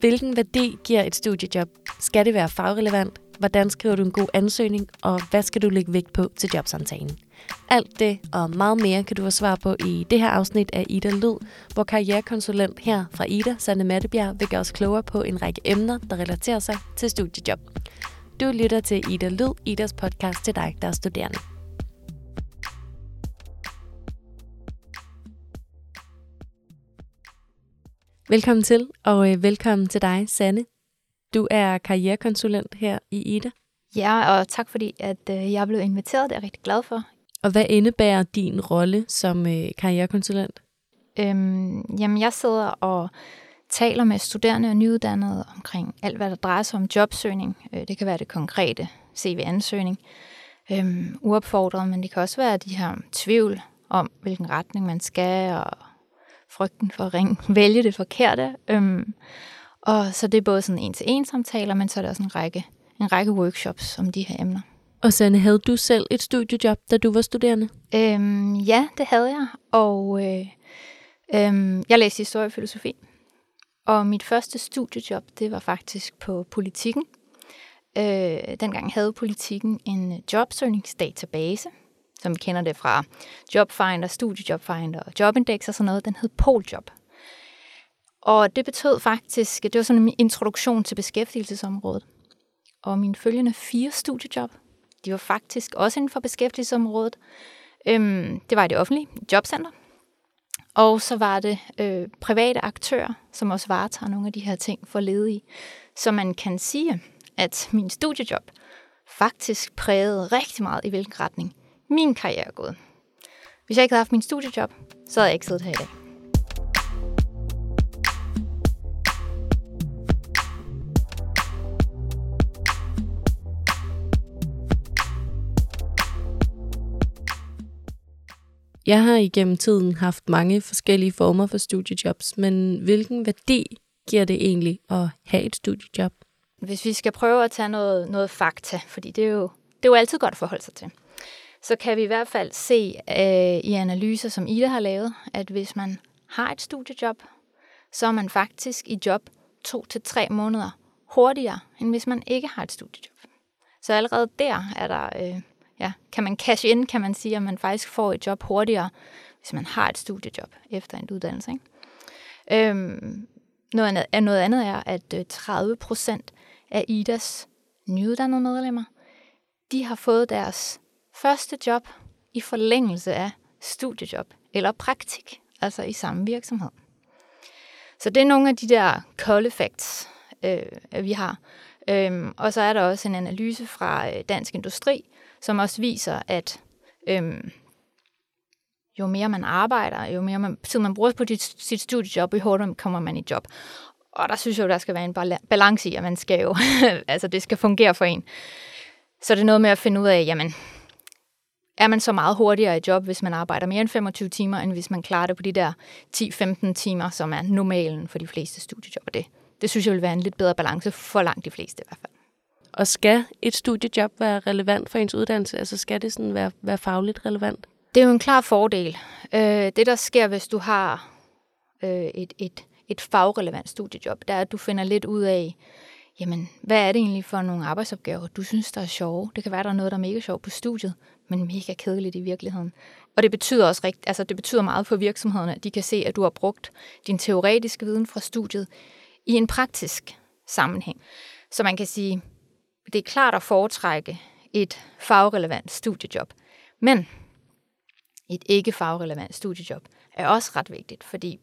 Hvilken værdi giver et studiejob? Skal det være fagrelevant? Hvordan skriver du en god ansøgning? Og hvad skal du lægge vægt på til jobsamtalen? Alt det og meget mere kan du få svar på i det her afsnit af Ida Lyd, hvor karrierekonsulent her fra Ida, Sanne Mattebjerg, vil gøre os klogere på en række emner, der relaterer sig til studiejob. Du lytter til Ida Lyd, Idas podcast til dig, der er studerende. Velkommen til, og øh, velkommen til dig, Sanne. Du er karrierekonsulent her i Ida. Ja, og tak fordi, at øh, jeg blev inviteret. Det er jeg rigtig glad for. Og hvad indebærer din rolle som øh, karrierekonsulent? Øhm, jamen, jeg sidder og taler med studerende og nyuddannede omkring alt, hvad der drejer sig om jobsøgning. Øh, det kan være det konkrete CV-ansøgning, øhm, uopfordret, men det kan også være de her tvivl om, hvilken retning man skal, og frygten for at ringe, vælge det forkerte. Øhm, og så det er både sådan en-til-en samtaler, men så er der også en række, en række workshops om de her emner. Og Sanne, havde du selv et studiejob, da du var studerende? Øhm, ja, det havde jeg, og øh, øh, jeg læste historie og filosofi. Og mit første studiejob, det var faktisk på politikken. Øh, dengang havde politikken en jobsøgningsdatabase, som vi kender det fra Jobfinder, Studiejobfinder og Jobindex og sådan noget. Den hed Poljob. Og det betød faktisk, at det var sådan en introduktion til beskæftigelsesområdet. Og mine følgende fire studiejob, de var faktisk også inden for beskæftigelsesområdet. Øhm, det var i det offentlige, jobcenter. Og så var det øh, private aktører, som også varetager nogle af de her ting for ledige. Så man kan sige, at min studiejob faktisk prægede rigtig meget i hvilken retning min karriere er gået. Hvis jeg ikke havde haft min studiejob, så havde jeg ikke siddet her i dag. Jeg har igennem tiden haft mange forskellige former for studiejobs, men hvilken værdi giver det egentlig at have et studiejob? Hvis vi skal prøve at tage noget, noget fakta, fordi det er, jo, det er jo altid godt at forholde sig til, så kan vi i hvert fald se øh, i analyser, som Ida har lavet, at hvis man har et studiejob, så er man faktisk i job to til tre måneder hurtigere, end hvis man ikke har et studiejob. Så allerede der er der øh, ja, kan man cash in, kan man sige, at man faktisk får et job hurtigere, hvis man har et studiejob efter en uddannelse. Ikke? Øhm, noget, andet, noget andet er, at øh, 30 procent af IDAs nyuddannede medlemmer, de har fået deres første job i forlængelse af studiejob eller praktik, altså i samme virksomhed. Så det er nogle af de der kolde facts, øh, vi har. Øhm, og så er der også en analyse fra øh, Dansk Industri, som også viser, at øhm, jo mere man arbejder, jo mere man, tid man bruger på dit, sit studiejob, jo hurtigere kommer man i job. Og der synes jeg jo, der skal være en balance i, at man skal jo, altså det skal fungere for en. Så det er noget med at finde ud af, jamen, er man så meget hurtigere i job, hvis man arbejder mere end 25 timer, end hvis man klarer det på de der 10-15 timer, som er normalen for de fleste studiejob. Og det, det synes jeg vil være en lidt bedre balance for langt de fleste i hvert fald. Og skal et studiejob være relevant for ens uddannelse? Altså skal det sådan være, være fagligt relevant? Det er jo en klar fordel. Øh, det, der sker, hvis du har øh, et, et, et fagrelevant studiejob, det er, at du finder lidt ud af, jamen, hvad er det egentlig for nogle arbejdsopgaver, du synes, der er sjove? Det kan være, der er noget, der er mega sjovt på studiet, men mega kedeligt i virkeligheden. Og det betyder også rigt, altså det betyder meget for virksomhederne, at de kan se, at du har brugt din teoretiske viden fra studiet i en praktisk sammenhæng. Så man kan sige, det er klart at foretrække et fagrelevant studiejob. Men et ikke fagrelevant studiejob er også ret vigtigt, fordi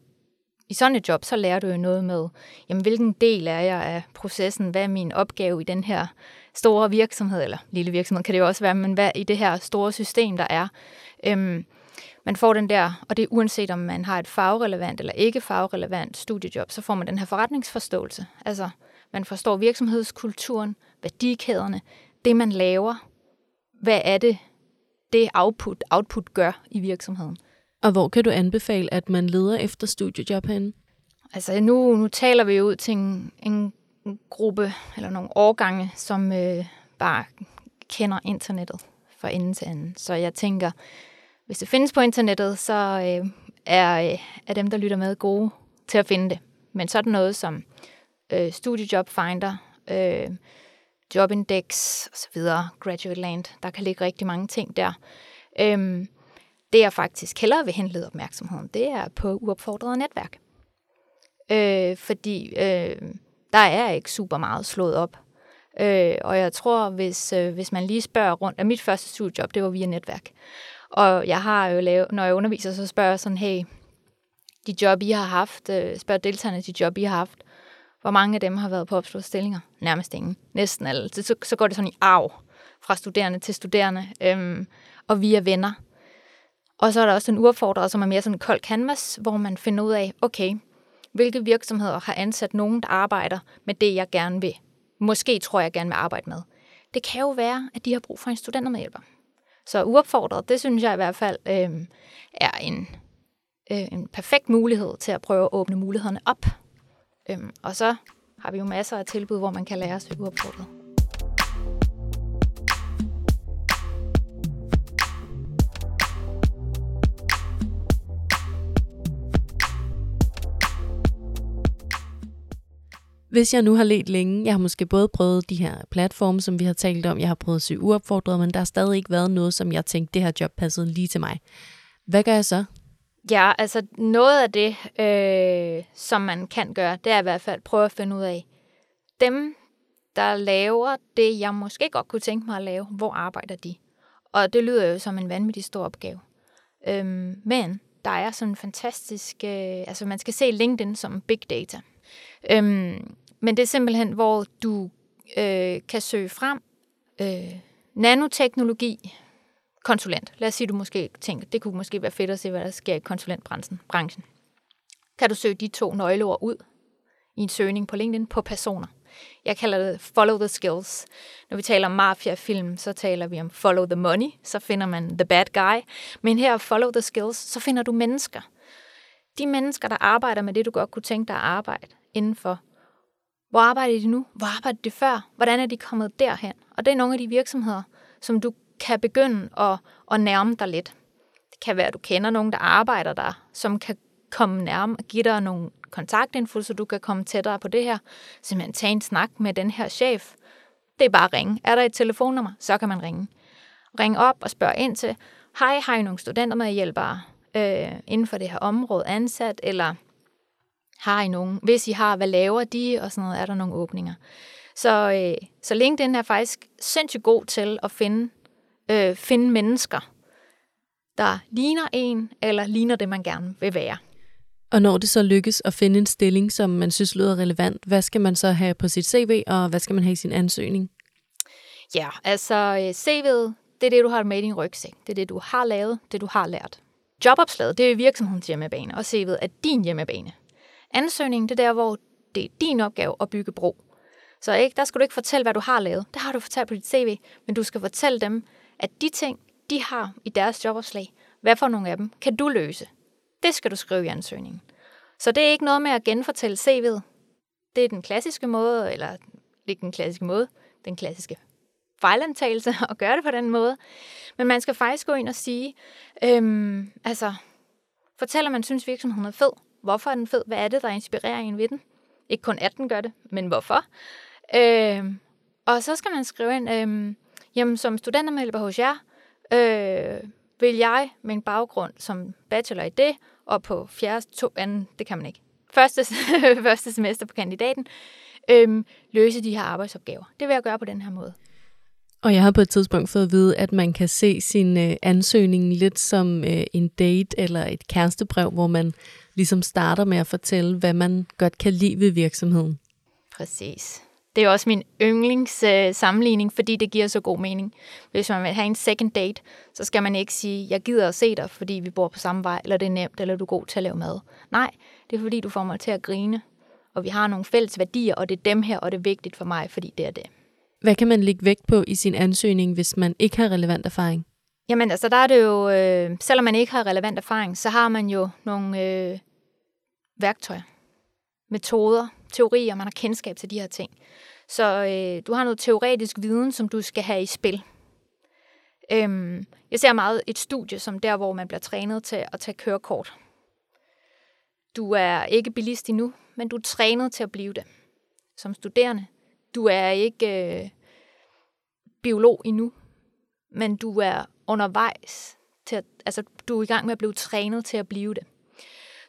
i sådan et job, så lærer du jo noget med, jamen, hvilken del er jeg af processen, hvad er min opgave i den her store virksomhed, eller lille virksomhed kan det jo også være, men hvad i det her store system, der er. Øhm, man får den der, og det er uanset om man har et fagrelevant eller ikke fagrelevant studiejob, så får man den her forretningsforståelse. Altså, man forstår virksomhedskulturen, værdikæderne, det man laver, hvad er det, det output, output gør i virksomheden. Og hvor kan du anbefale, at man leder efter studiejob henne? Altså nu, nu taler vi jo ud til en, en gruppe eller nogle årgange, som øh, bare kender internettet fra ende til anden. Så jeg tænker, hvis det findes på internettet, så øh, er, øh, er dem, der lytter med, gode til at finde det. Men så er det noget som øh, Studiejob Finder, øh, Jobindex osv., Graduate Land. Der kan ligge rigtig mange ting der. Øhm, det jeg faktisk hellere vil henlede opmærksomheden, det er på uopfordrede netværk. Øh, fordi øh, der er ikke super meget slået op. Øh, og jeg tror, hvis, øh, hvis man lige spørger rundt, at mit første studiejob, det var via netværk. Og jeg har jo lavet, når jeg underviser, så spørger jeg sådan, hey, de job, I har haft, øh, spørger deltagerne de job, I har haft, hvor mange af dem har været på opslået stillinger? Nærmest ingen. Næsten alle. Så, så går det sådan i arv fra studerende til studerende, øhm, og via venner. Og så er der også en uopfordrede, som er mere sådan en kold canvas, hvor man finder ud af, okay, hvilke virksomheder har ansat nogen, der arbejder med det, jeg gerne vil. Måske tror jeg gerne vil arbejde med. Det kan jo være, at de har brug for en studentermedhjælper. Så uopfordret, det synes jeg i hvert fald øh, er en, øh, en perfekt mulighed til at prøve at åbne mulighederne op. Øh, og så har vi jo masser af tilbud, hvor man kan lære sig uopfordret. Hvis jeg nu har let længe, jeg har måske både prøvet de her platforme, som vi har talt om, jeg har prøvet at søge uopfordret, men der har stadig ikke været noget, som jeg tænkte, det her job passede lige til mig. Hvad gør jeg så? Ja, altså noget af det, øh, som man kan gøre, det er i hvert fald at prøve at finde ud af, dem, der laver det, jeg måske godt kunne tænke mig at lave, hvor arbejder de? Og det lyder jo som en vanvittig stor opgave. Øhm, men der er sådan en fantastisk, øh, altså man skal se LinkedIn som big data. Øhm, men det er simpelthen, hvor du øh, kan søge frem øh, nanoteknologi, konsulent. Lad os sige, du måske tænker, det kunne måske være fedt at se, hvad der sker i konsulentbranchen. Branchen. Kan du søge de to nøgleord ud i en søgning på LinkedIn på personer. Jeg kalder det follow the skills. Når vi taler om mafia-film, så taler vi om follow the money, så finder man the bad guy. Men her follow the skills, så finder du mennesker. De mennesker, der arbejder med det, du godt kunne tænke dig at arbejde indenfor. Hvor arbejder de nu? Hvor arbejder de før? Hvordan er de kommet derhen? Og det er nogle af de virksomheder, som du kan begynde at, at nærme dig lidt. Det kan være, at du kender nogen, der arbejder der, som kan komme nærme og give dig nogle kontaktinfo, så du kan komme tættere på det her. Simpelthen tage en snak med den her chef. Det er bare at ringe. Er der et telefonnummer, så kan man ringe. Ring op og spørg ind til, hej, har I nogle studenter med hjælpere øh, inden for det her område ansat, eller har I nogen? Hvis I har, hvad laver de? Og sådan noget, er der nogle åbninger. Så, øh, så LinkedIn er faktisk sindssygt god til at finde, øh, finde mennesker, der ligner en, eller ligner det, man gerne vil være. Og når det så lykkes at finde en stilling, som man synes lyder relevant, hvad skal man så have på sit CV, og hvad skal man have i sin ansøgning? Ja, altså øh, CV'et, det er det, du har med i din rygsæk. Det er det, du har lavet, det du har lært. Jobopslaget, det er virksomhedens hjemmebane, og CV'et er din hjemmebane. Ansøgningen, det er der, hvor det er din opgave at bygge bro. Så ikke, der skal du ikke fortælle, hvad du har lavet. Det har du fortalt på dit CV, men du skal fortælle dem, at de ting, de har i deres jobopslag, hvad for nogle af dem kan du løse? Det skal du skrive i ansøgningen. Så det er ikke noget med at genfortælle CV'et. Det er den klassiske måde, eller ikke den klassiske måde, den klassiske fejlantagelse at gøre det på den måde. Men man skal faktisk gå ind og sige, øhm, altså, fortæller man synes virksomheden er fed, Hvorfor er den fed? Hvad er det, der inspirerer en ved den? Ikke kun at den gør det, men hvorfor? Øh, og så skal man skrive ind, øh, jamen som studentermedlemmer hos jer, øh, vil jeg med en baggrund som bachelor i det, og på fjerde, to, anden, det kan man ikke, første, første semester på kandidaten, øh, løse de her arbejdsopgaver. Det vil jeg gøre på den her måde. Og jeg har på et tidspunkt fået at vide, at man kan se sin øh, ansøgning lidt som øh, en date eller et kærestebrev, hvor man ligesom starter med at fortælle, hvad man godt kan lide ved virksomheden. Præcis. Det er også min yndlings øh, sammenligning, fordi det giver så god mening. Hvis man vil have en second date, så skal man ikke sige, jeg gider at se dig, fordi vi bor på samme vej, eller det er nemt, eller du er god til at lave mad. Nej, det er fordi, du får mig til at grine, og vi har nogle fælles værdier, og det er dem her, og det er vigtigt for mig, fordi det er det. Hvad kan man lægge vægt på i sin ansøgning, hvis man ikke har relevant erfaring? Jamen altså, der er det jo, øh, selvom man ikke har relevant erfaring, så har man jo nogle øh, værktøjer, metoder, teorier, man har kendskab til de her ting. Så øh, du har noget teoretisk viden, som du skal have i spil. Øhm, jeg ser meget et studie som der, hvor man bliver trænet til at tage kørekort. Du er ikke bilist endnu, men du er trænet til at blive det. som studerende. Du er ikke øh, biolog endnu, men du er undervejs til at, altså du er i gang med at blive trænet til at blive det.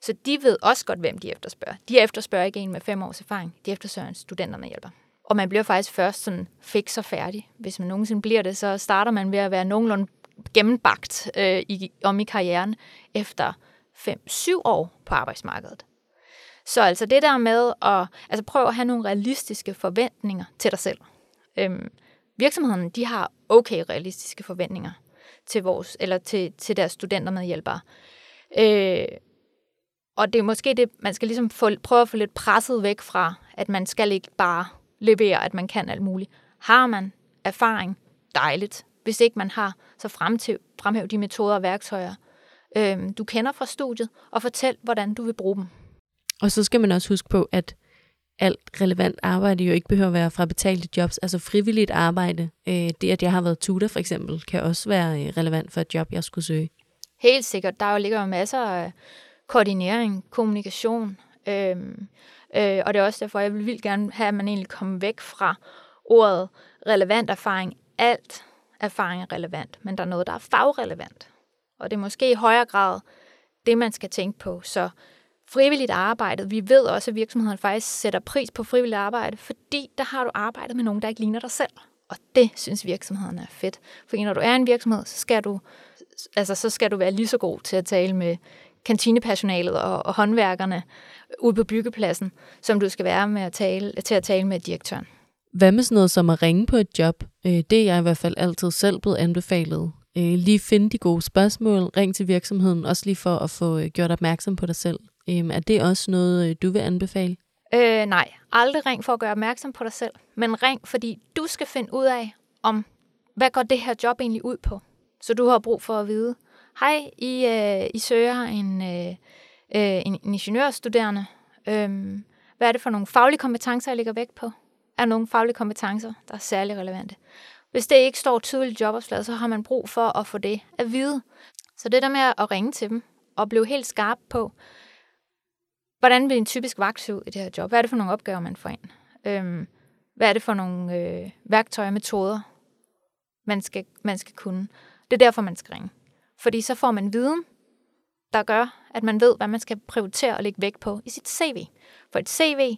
Så de ved også godt, hvem de efterspørger. De efterspørger ikke en med fem års erfaring. De efterspørger en studenterne hjælper. Og man bliver faktisk først sådan fix og færdig. Hvis man nogensinde bliver det, så starter man ved at være nogenlunde gennembagt øh, i, om i karrieren efter 5-7 år på arbejdsmarkedet. Så altså det der med at altså prøve at have nogle realistiske forventninger til dig selv. Øhm, virksomhederne, de har okay realistiske forventninger til vores eller til, til deres studenter med hjælpere. Øh, og det er måske det, man skal ligesom få, prøve at få lidt presset væk fra, at man skal ikke bare levere, at man kan alt muligt. Har man erfaring, dejligt. Hvis ikke man har, så fremhæv, fremhæv de metoder og værktøjer, øh, du kender fra studiet, og fortæl, hvordan du vil bruge dem. Og så skal man også huske på, at alt relevant arbejde jo ikke behøver at være fra betalte jobs, altså frivilligt arbejde. Øh, det, at jeg har været tutor for eksempel, kan også være øh, relevant for et job, jeg skulle søge. Helt sikkert. Der jo ligger jo masser af koordinering, kommunikation, øhm, øh, og det er også derfor, jeg vil vildt gerne have, at man egentlig kommer væk fra ordet relevant erfaring. Alt erfaring er relevant, men der er noget, der er fagrelevant. Og det er måske i højere grad det, man skal tænke på. Så frivilligt arbejde, vi ved også, at virksomheden faktisk sætter pris på frivilligt arbejde, fordi der har du arbejdet med nogen, der ikke ligner dig selv. Og det synes virksomheden er fedt. For når du er en virksomhed, så skal du, altså, så skal du være lige så god til at tale med kantinepersonalet og, og håndværkerne ude på byggepladsen, som du skal være med at tale, til at tale med direktøren. Hvad med sådan noget som at ringe på et job? Øh, det er jeg i hvert fald altid selv blevet anbefalet. Øh, lige finde de gode spørgsmål, ring til virksomheden, også lige for at få øh, gjort opmærksom på dig selv. Er det også noget, du vil anbefale? Øh, nej, aldrig ring for at gøre opmærksom på dig selv, men ring, fordi du skal finde ud af, om hvad går det her job egentlig ud på. Så du har brug for at vide, hej, I, øh, I søger en, øh, øh en ingeniørstuderende. Øhm, hvad er det for nogle faglige kompetencer, jeg ligger vægt på? Er der nogle faglige kompetencer, der er særlig relevante? Hvis det ikke står tydeligt i jobopslaget, så har man brug for at få det at vide. Så det der med at ringe til dem og blive helt skarp på, hvordan vil en typisk vagt se ud i det her job? Hvad er det for nogle opgaver, man får ind? Øhm, hvad er det for nogle øh, værktøjer og metoder, man skal, man skal kunne? Det er derfor, man skal ringe. Fordi så får man viden, der gør, at man ved, hvad man skal prioritere og lægge vægt på i sit CV. For et CV,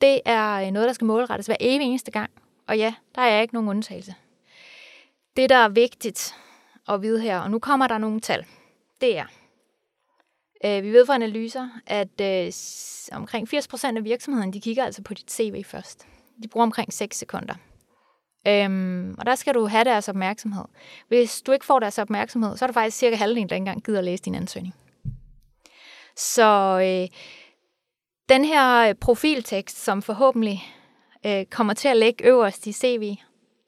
det er øh, noget, der skal målrettes hver evig eneste gang. Og ja, der er ikke nogen undtagelse. Det, der er vigtigt at vide her, og nu kommer der nogle tal, det er, øh, vi ved fra analyser, at øh, omkring 80% af virksomheden, de kigger altså på dit CV først. De bruger omkring 6 sekunder. Øhm, og der skal du have deres opmærksomhed. Hvis du ikke får deres opmærksomhed, så er det faktisk cirka halvdelen, der ikke engang gider at læse din ansøgning. Så øh, den her øh, profiltekst, som forhåbentlig øh, kommer til at ligge øverst i CV,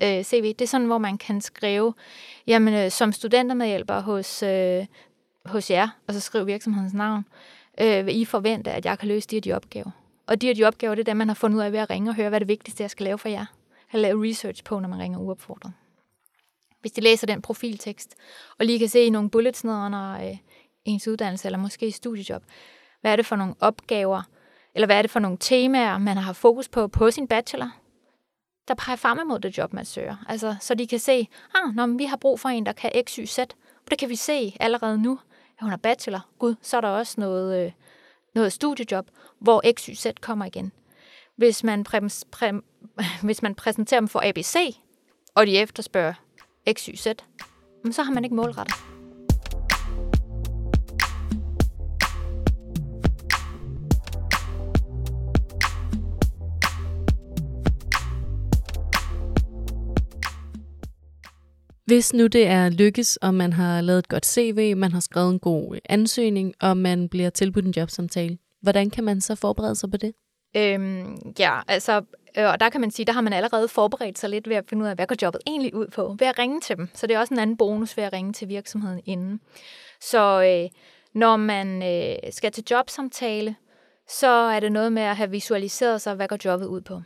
øh, CV, det er sådan, hvor man kan skrive, jamen øh, som studentermedhjælper hos, øh, hos jer, og så skrive virksomhedens navn, øh, vil I forvente, at jeg kan løse de her de opgaver. Og de her de opgaver, det er dem, man har fundet ud af ved at ringe og høre, hvad det vigtigste, jeg skal lave for jer. Har lave research på, når man ringer uopfordret. Hvis de læser den profiltekst, og lige kan se nogle bullets ned under øh, ens uddannelse, eller måske studiejob, hvad er det for nogle opgaver, eller hvad er det for nogle temaer, man har fokus på på sin bachelor, der peger frem imod det job, man søger. Altså, så de kan se, ah, når vi har brug for en, der kan x, y, z. Og det kan vi se allerede nu, at hun er bachelor. Gud, så er der også noget, øh, noget studiejob, hvor x, y, z kommer igen. Hvis man, præm, præm, hvis man præsenterer dem for ABC, og de efterspørger x, y, z, så har man ikke målrettet. Hvis nu det er lykkes, og man har lavet et godt CV, man har skrevet en god ansøgning, og man bliver tilbudt en jobsamtale, hvordan kan man så forberede sig på det? Øhm, ja, altså, Øh, og der kan man sige, der har man allerede forberedt sig lidt ved at finde ud af, hvad går jobbet egentlig ud på, ved at ringe til dem. Så det er også en anden bonus ved at ringe til virksomheden inden. Så øh, når man øh, skal til jobsamtale, så er det noget med at have visualiseret sig, hvad går jobbet ud på.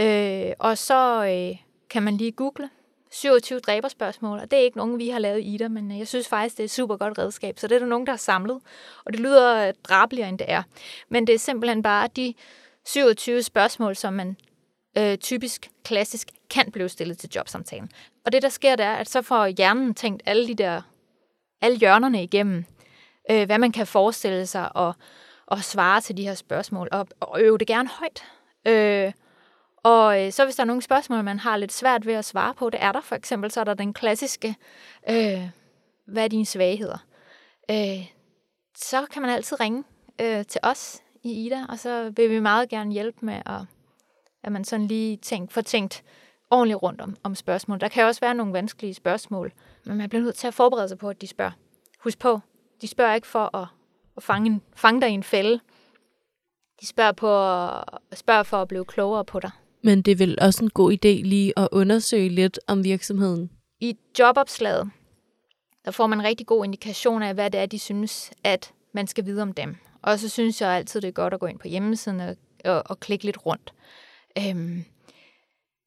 Øh, og så øh, kan man lige google, 27 dræberspørgsmål, og det er ikke nogen, vi har lavet i Ida, men øh, jeg synes faktisk, det er et super godt redskab. Så det er der nogen, der har samlet, og det lyder øh, drabeligere, end det er. Men det er simpelthen bare de 27 spørgsmål, som man øh, typisk, klassisk, kan blive stillet til jobsamtalen. Og det, der sker, det er, at så får hjernen tænkt alle de der, alle hjørnerne igennem, øh, hvad man kan forestille sig og, og svare til de her spørgsmål, og, og øve det gerne højt. Øh, og øh, så hvis der er nogle spørgsmål, man har lidt svært ved at svare på, det er der for eksempel, så er der den klassiske, øh, hvad er dine svagheder? Øh, så kan man altid ringe øh, til os i Ida, og så vil vi meget gerne hjælpe med, at, at man sådan lige tænk, får tænkt ordentligt rundt om, om spørgsmål. Der kan også være nogle vanskelige spørgsmål, men man bliver nødt til at forberede sig på, at de spørger. Husk på, de spørger ikke for at, at fange, en, fange dig i en fælde. De spørger, på, spørger for at blive klogere på dig. Men det er vel også en god idé lige at undersøge lidt om virksomheden? I jobopslaget, der får man en rigtig god indikation af, hvad det er, de synes, at man skal vide om dem. Og så synes jeg altid, det er godt at gå ind på hjemmesiden og, og, og klikke lidt rundt. Øhm,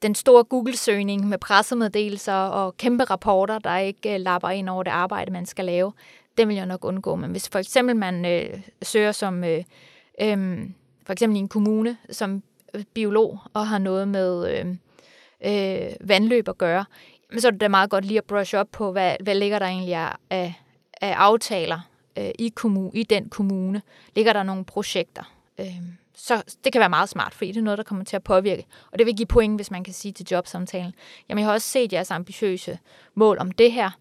den store Google-søgning med pressemeddelelser og kæmpe rapporter, der ikke uh, lapper ind over det arbejde, man skal lave, det vil jeg nok undgå. Men hvis for eksempel man øh, søger som øh, øh, for eksempel i en kommune som øh, biolog og har noget med øh, øh, vandløb at gøre, så er det da meget godt lige at brush op på, hvad, hvad ligger der egentlig af, af aftaler øh, i, kommun, i den kommune. Ligger der nogle projekter? Øh, så det kan være meget smart, fordi det er noget, der kommer til at påvirke. Og det vil give point, hvis man kan sige til jobsamtalen, jamen jeg har også set jeres ambitiøse mål om det her.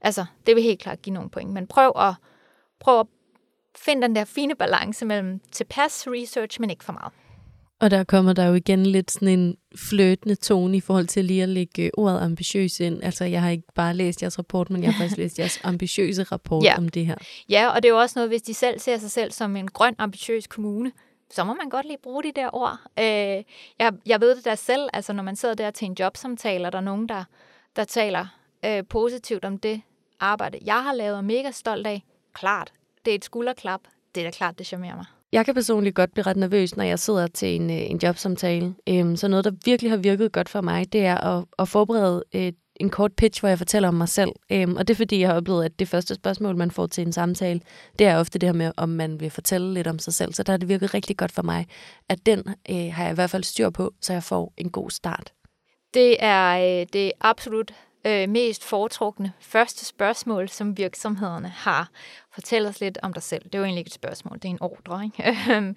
Altså, det vil helt klart give nogle point. Men prøv at, prøv at finde den der fine balance mellem tilpas research, men ikke for meget. Og der kommer der jo igen lidt sådan en fløtende tone i forhold til lige at lægge ordet ambitiøs ind. Altså, jeg har ikke bare læst jeres rapport, men jeg har faktisk læst jeres ambitiøse rapport ja. om det her. Ja, og det er jo også noget, hvis de selv ser sig selv som en grøn, ambitiøs kommune, så må man godt lige bruge de der ord. Øh, jeg, jeg ved det der selv, altså når man sidder der til en jobsamtale, og der er nogen, der, der taler øh, positivt om det arbejde, jeg har lavet og mega stolt af. Klart, det er et skulderklap. Det er da klart, det charmerer mig. Jeg kan personligt godt blive ret nervøs, når jeg sidder til en, øh, en jobsamtale. Øhm, så noget, der virkelig har virket godt for mig, det er at, at forberede et, en kort pitch, hvor jeg fortæller om mig selv. Øhm, og det er fordi, jeg har oplevet, at det første spørgsmål, man får til en samtale, det er ofte det her med, om man vil fortælle lidt om sig selv. Så der har det virket rigtig godt for mig, at den øh, har jeg i hvert fald styr på, så jeg får en god start. Det er øh, det er absolut øh, mest foretrukne første spørgsmål, som virksomhederne har. Fortæl os lidt om dig selv. Det er jo egentlig ikke et spørgsmål, det er en ordre, ikke? Øhm,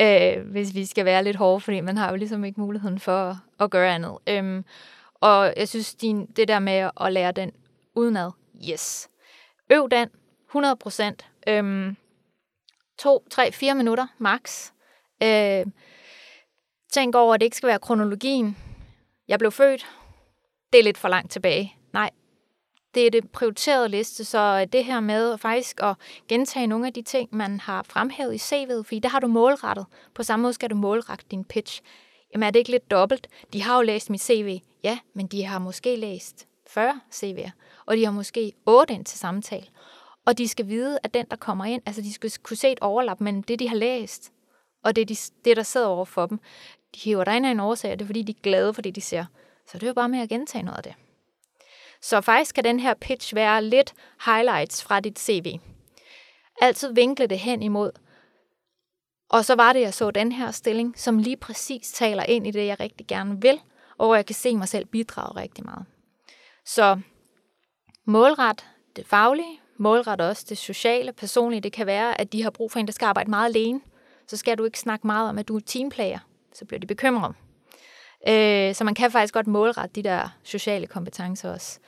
øh, hvis vi skal være lidt hårde, fordi man har jo ligesom ikke muligheden for at gøre andet. Øh, og jeg synes, din, det der med at lære den udenad, yes. Øv den 100 procent. Øhm, to, tre, fire minutter max. Øh, tænk over, at det ikke skal være kronologien. Jeg blev født, det er lidt for langt tilbage. Nej, det er det prioriterede liste, så øh, det her med faktisk at gentage nogle af de ting, man har fremhævet i CV'et, fordi der har du målrettet. På samme måde skal du målrette din pitch. Jamen er det ikke lidt dobbelt? De har jo læst mit CV. Ja, men de har måske læst 40 CV'er, og de har måske 8 ind til samtale. Og de skal vide, at den, der kommer ind, altså de skal kunne se et overlap mellem det, de har læst, og det, de, det der sidder over for dem. De hiver dig ind af en årsag, og det er fordi, de er glade for det, de ser. Så det er jo bare med at gentage noget af det. Så faktisk kan den her pitch være lidt highlights fra dit CV. Altid vinkle det hen imod. Og så var det, jeg så den her stilling, som lige præcis taler ind i det, jeg rigtig gerne vil, og hvor jeg kan se mig selv bidrage rigtig meget. Så målret det faglige, målret også det sociale, personlige. Det kan være, at de har brug for en, der skal arbejde meget alene. Så skal du ikke snakke meget om, at du er teamplayer. Så bliver de bekymret. Øh, så man kan faktisk godt målrette de der sociale kompetencer også.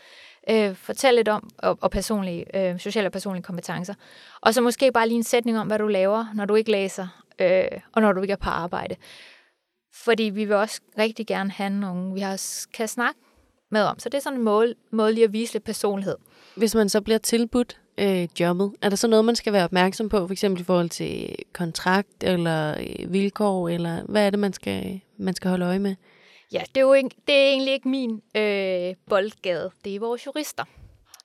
Øh, fortæl lidt om, og, og personlige, øh, sociale og personlige kompetencer. Og så måske bare lige en sætning om, hvad du laver, når du ikke læser, øh, og når du ikke er på arbejde. Fordi vi vil også rigtig gerne have nogen, vi har, kan snakke med om. Så det er sådan en mål, måde lige at vise lidt personlighed. Hvis man så bliver tilbudt øh, jobbet, er der så noget, man skal være opmærksom på, for eksempel i forhold til kontrakt eller øh, vilkår, eller hvad er det, man skal, man skal holde øje med? Ja, det er jo ikke, det er egentlig ikke min øh, boldgade. Det er vores jurister.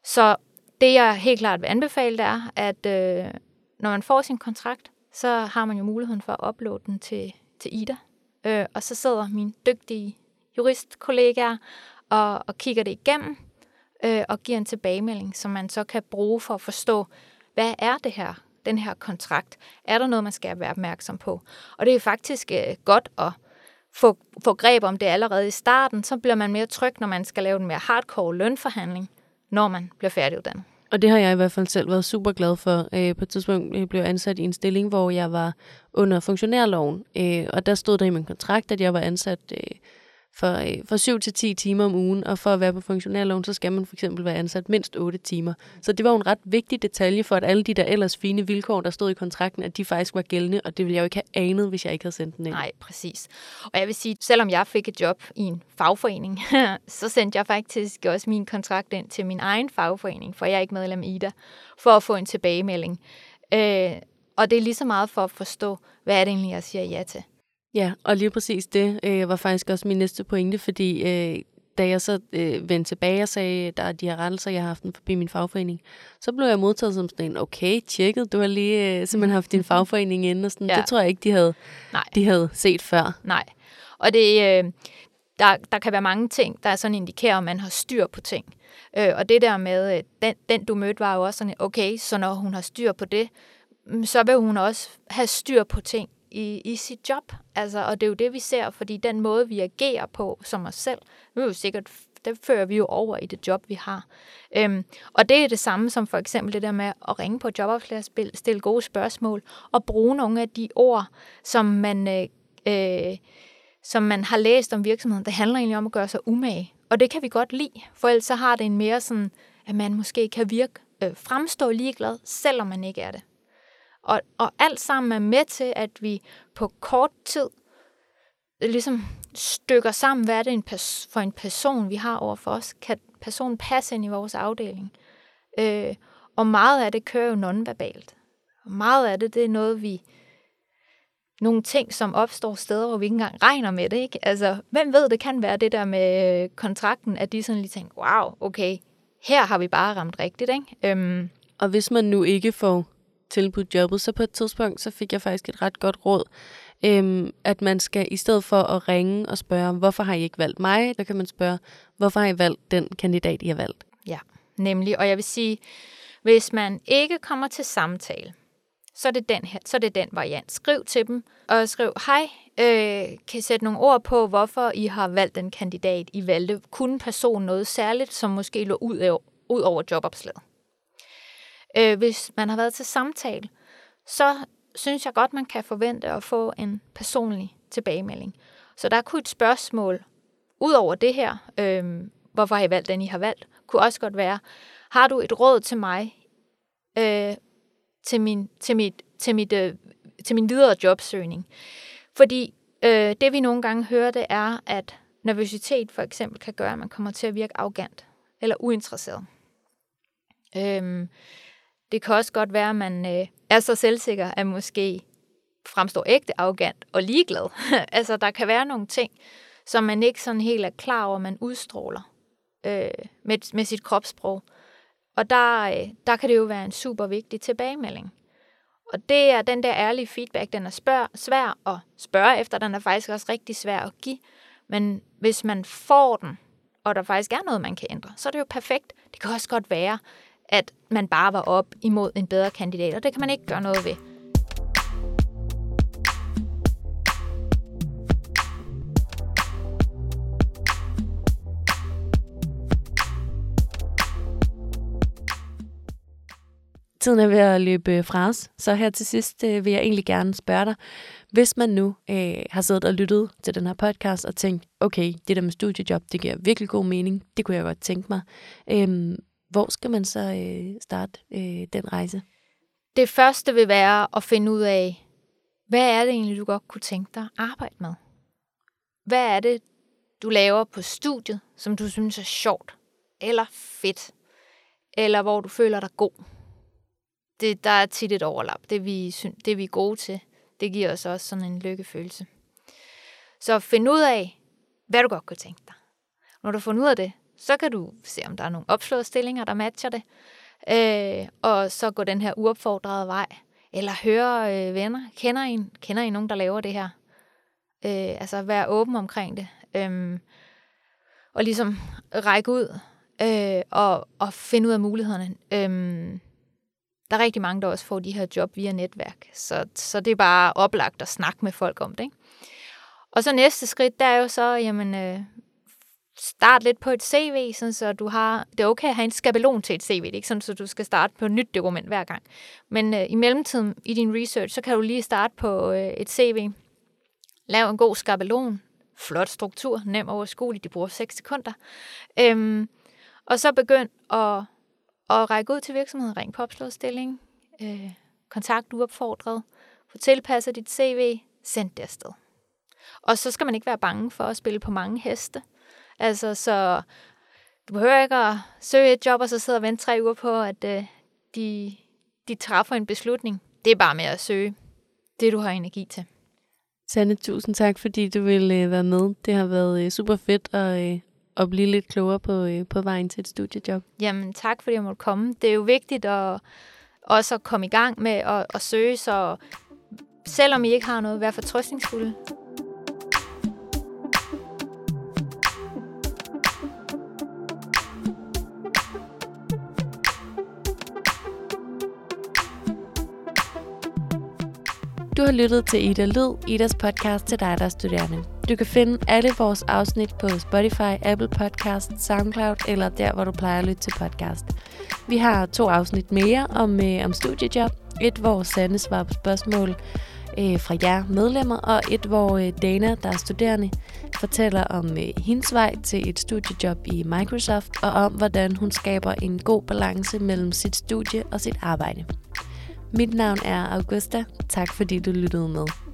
Så det, jeg helt klart vil anbefale, det er, at øh, når man får sin kontrakt, så har man jo muligheden for at uploade den til, til Ida. Øh, og så sidder mine dygtige juristkollegaer og, og kigger det igennem øh, og giver en tilbagemelding, som man så kan bruge for at forstå, hvad er det her, den her kontrakt? Er der noget, man skal være opmærksom på? Og det er faktisk øh, godt at få, få greb om det allerede i starten, så bliver man mere tryg, når man skal lave en mere hardcore lønforhandling, når man bliver færdiguddannet. Og det har jeg i hvert fald selv været super glad for. Øh, på et tidspunkt øh, blev jeg ansat i en stilling, hvor jeg var under funktionærloven, øh, og der stod der i min kontrakt, at jeg var ansat øh, for, øh, for 7 til 10 timer om ugen, og for at være på funktionærloven, så skal man for eksempel være ansat mindst 8 timer. Så det var en ret vigtig detalje for, at alle de der ellers fine vilkår, der stod i kontrakten, at de faktisk var gældende, og det ville jeg jo ikke have anet, hvis jeg ikke havde sendt den ind. Nej, præcis. Og jeg vil sige, selvom jeg fik et job i en fagforening, så sendte jeg faktisk også min kontrakt ind til min egen fagforening, for jeg er ikke medlem i IDA, for at få en tilbagemelding. Øh, og det er lige så meget for at forstå, hvad er det egentlig, jeg siger ja til. Ja, og lige præcis det øh, var faktisk også min næste pointe, fordi øh, da jeg så øh, vendte tilbage og sagde, der er de her rettelser, jeg har haft forbi min fagforening, så blev jeg modtaget som sådan en, okay, tjekket, du har lige øh, simpelthen haft din fagforening inde, og sådan, ja. det tror jeg ikke, de havde, Nej. de havde set før. Nej, og det, øh, der, der kan være mange ting, der er sådan indikerer, at man har styr på ting. Øh, og det der med, øh, den, den du mødte var jo også sådan, okay, så når hun har styr på det, mm, så vil hun også have styr på ting i, i sit job. Altså, og det er jo det, vi ser, fordi den måde, vi agerer på som os selv, det er jo sikkert det fører vi jo over i det job, vi har. Øhm, og det er det samme som for eksempel det der med at ringe på jobopslag, stille gode spørgsmål og bruge nogle af de ord, som man, øh, øh, som man har læst om virksomheden. Det handler egentlig om at gøre sig umage. Og det kan vi godt lide, for ellers så har det en mere sådan, at man måske kan virke, øh, fremstå ligeglad, selvom man ikke er det. Og, og alt sammen er med til, at vi på kort tid ligesom stykker sammen, hvad er det en pers- for en person, vi har over for os. Kan personen passe ind i vores afdeling? Øh, og meget af det kører jo nonverbalt. Og meget af det, det er noget, vi... Nogle ting, som opstår steder, hvor vi ikke engang regner med det, ikke? Altså, hvem ved, det kan være det der med kontrakten, at de sådan lige tænker, wow, okay, her har vi bare ramt rigtigt, ikke? Øhm, og hvis man nu ikke får tilbudt jobbet, så på et tidspunkt, så fik jeg faktisk et ret godt råd, øhm, at man skal i stedet for at ringe og spørge, hvorfor har I ikke valgt mig, så kan man spørge, hvorfor har I valgt den kandidat, I har valgt? Ja, nemlig. Og jeg vil sige, hvis man ikke kommer til samtale, så er det den, her, så er det den variant. Skriv til dem, og skriv, hej, øh, kan I sætte nogle ord på, hvorfor I har valgt den kandidat, I valgte? Kunne person noget særligt, som måske lå ud, af, ud over jobopslaget? Øh, hvis man har været til samtale, så synes jeg godt, man kan forvente at få en personlig tilbagemelding. Så der kunne et spørgsmål, ud over det her, øh, hvorfor har I valgt den, I har valgt, kunne også godt være, har du et råd til mig, øh, til, min, til, mit, til, mit, øh, til min videre jobsøgning? Fordi øh, det vi nogle gange hører, det er, at nervøsitet for eksempel kan gøre, at man kommer til at virke arrogant eller uinteresseret. Øh, det kan også godt være, at man øh, er så selvsikker, at måske fremstår ægte arrogant og ligeglad. altså, der kan være nogle ting, som man ikke sådan helt er klar over, man udstråler øh, med, med sit kropssprog. Og der, øh, der kan det jo være en super vigtig tilbagemelding. Og det er den der ærlige feedback, den er spørg, svær at spørge efter, den er faktisk også rigtig svær at give. Men hvis man får den, og der faktisk er noget, man kan ændre, så er det jo perfekt. Det kan også godt være, at man bare var op imod en bedre kandidat, og det kan man ikke gøre noget ved. Tiden er ved at løbe øh, fra os, så her til sidst øh, vil jeg egentlig gerne spørge dig, hvis man nu øh, har siddet og lyttet til den her podcast og tænkt, okay, det der med studiejob, det giver virkelig god mening, det kunne jeg godt tænke mig. Øhm, hvor skal man så øh, starte øh, den rejse? Det første vil være at finde ud af, hvad er det egentlig, du godt kunne tænke dig at arbejde med? Hvad er det, du laver på studiet, som du synes er sjovt, eller fedt, eller hvor du føler dig god? Det, der er tit et overlap. Det vi, det, vi er gode til, det giver os også sådan en lykkefølelse. Så find ud af, hvad du godt kunne tænke dig. Når du har fundet ud af det, så kan du se, om der er nogle opslåede stillinger, der matcher det. Øh, og så gå den her uopfordrede vej. Eller høre øh, venner. Kender I, kender I nogen, der laver det her? Øh, altså være åben omkring det. Øh, og ligesom række ud øh, og, og finde ud af mulighederne. Øh, der er rigtig mange, der også får de her job via netværk. Så, så det er bare oplagt at snakke med folk om det. Ikke? Og så næste skridt, der er jo så, jamen, øh, start lidt på et CV, sådan så du har, det er okay at have en skabelon til et CV, det er ikke sådan, så du skal starte på et nyt dokument hver gang. Men øh, i mellemtiden i din research, så kan du lige starte på øh, et CV, lav en god skabelon, flot struktur, nem overskuelig, de bruger 6 sekunder. Øhm, og så begynd at, at række ud til virksomheden, ring på opslåsstilling, øh, kontakt uopfordret, få tilpasset dit CV, send det afsted. Og så skal man ikke være bange for at spille på mange heste. Altså, så du behøver ikke at søge et job, og så sidde og vente tre uger på, at øh, de, de træffer en beslutning. Det er bare med at søge det, du har energi til. Sanne, tusind tak, fordi du ville øh, være med. Det har været øh, super fedt at, øh, at blive lidt klogere på, øh, på vejen til et studiejob. Jamen, tak fordi jeg måtte komme. Det er jo vigtigt at også at komme i gang med at, at søge, så selvom I ikke har noget, vær fortrøstningsfulde. Du har lyttet til Ida Lyd, Idas podcast til dig, der er studerende. Du kan finde alle vores afsnit på Spotify, Apple Podcast, SoundCloud eller der, hvor du plejer at lytte til podcast. Vi har to afsnit mere om, øh, om studiejob. Et, hvor Sande svarer på spørgsmål øh, fra jer medlemmer, og et, hvor øh, Dana, der er studerende, fortæller om øh, hendes vej til et studiejob i Microsoft, og om, hvordan hun skaber en god balance mellem sit studie og sit arbejde. Mit navn er Augusta. Tak fordi du lyttede med.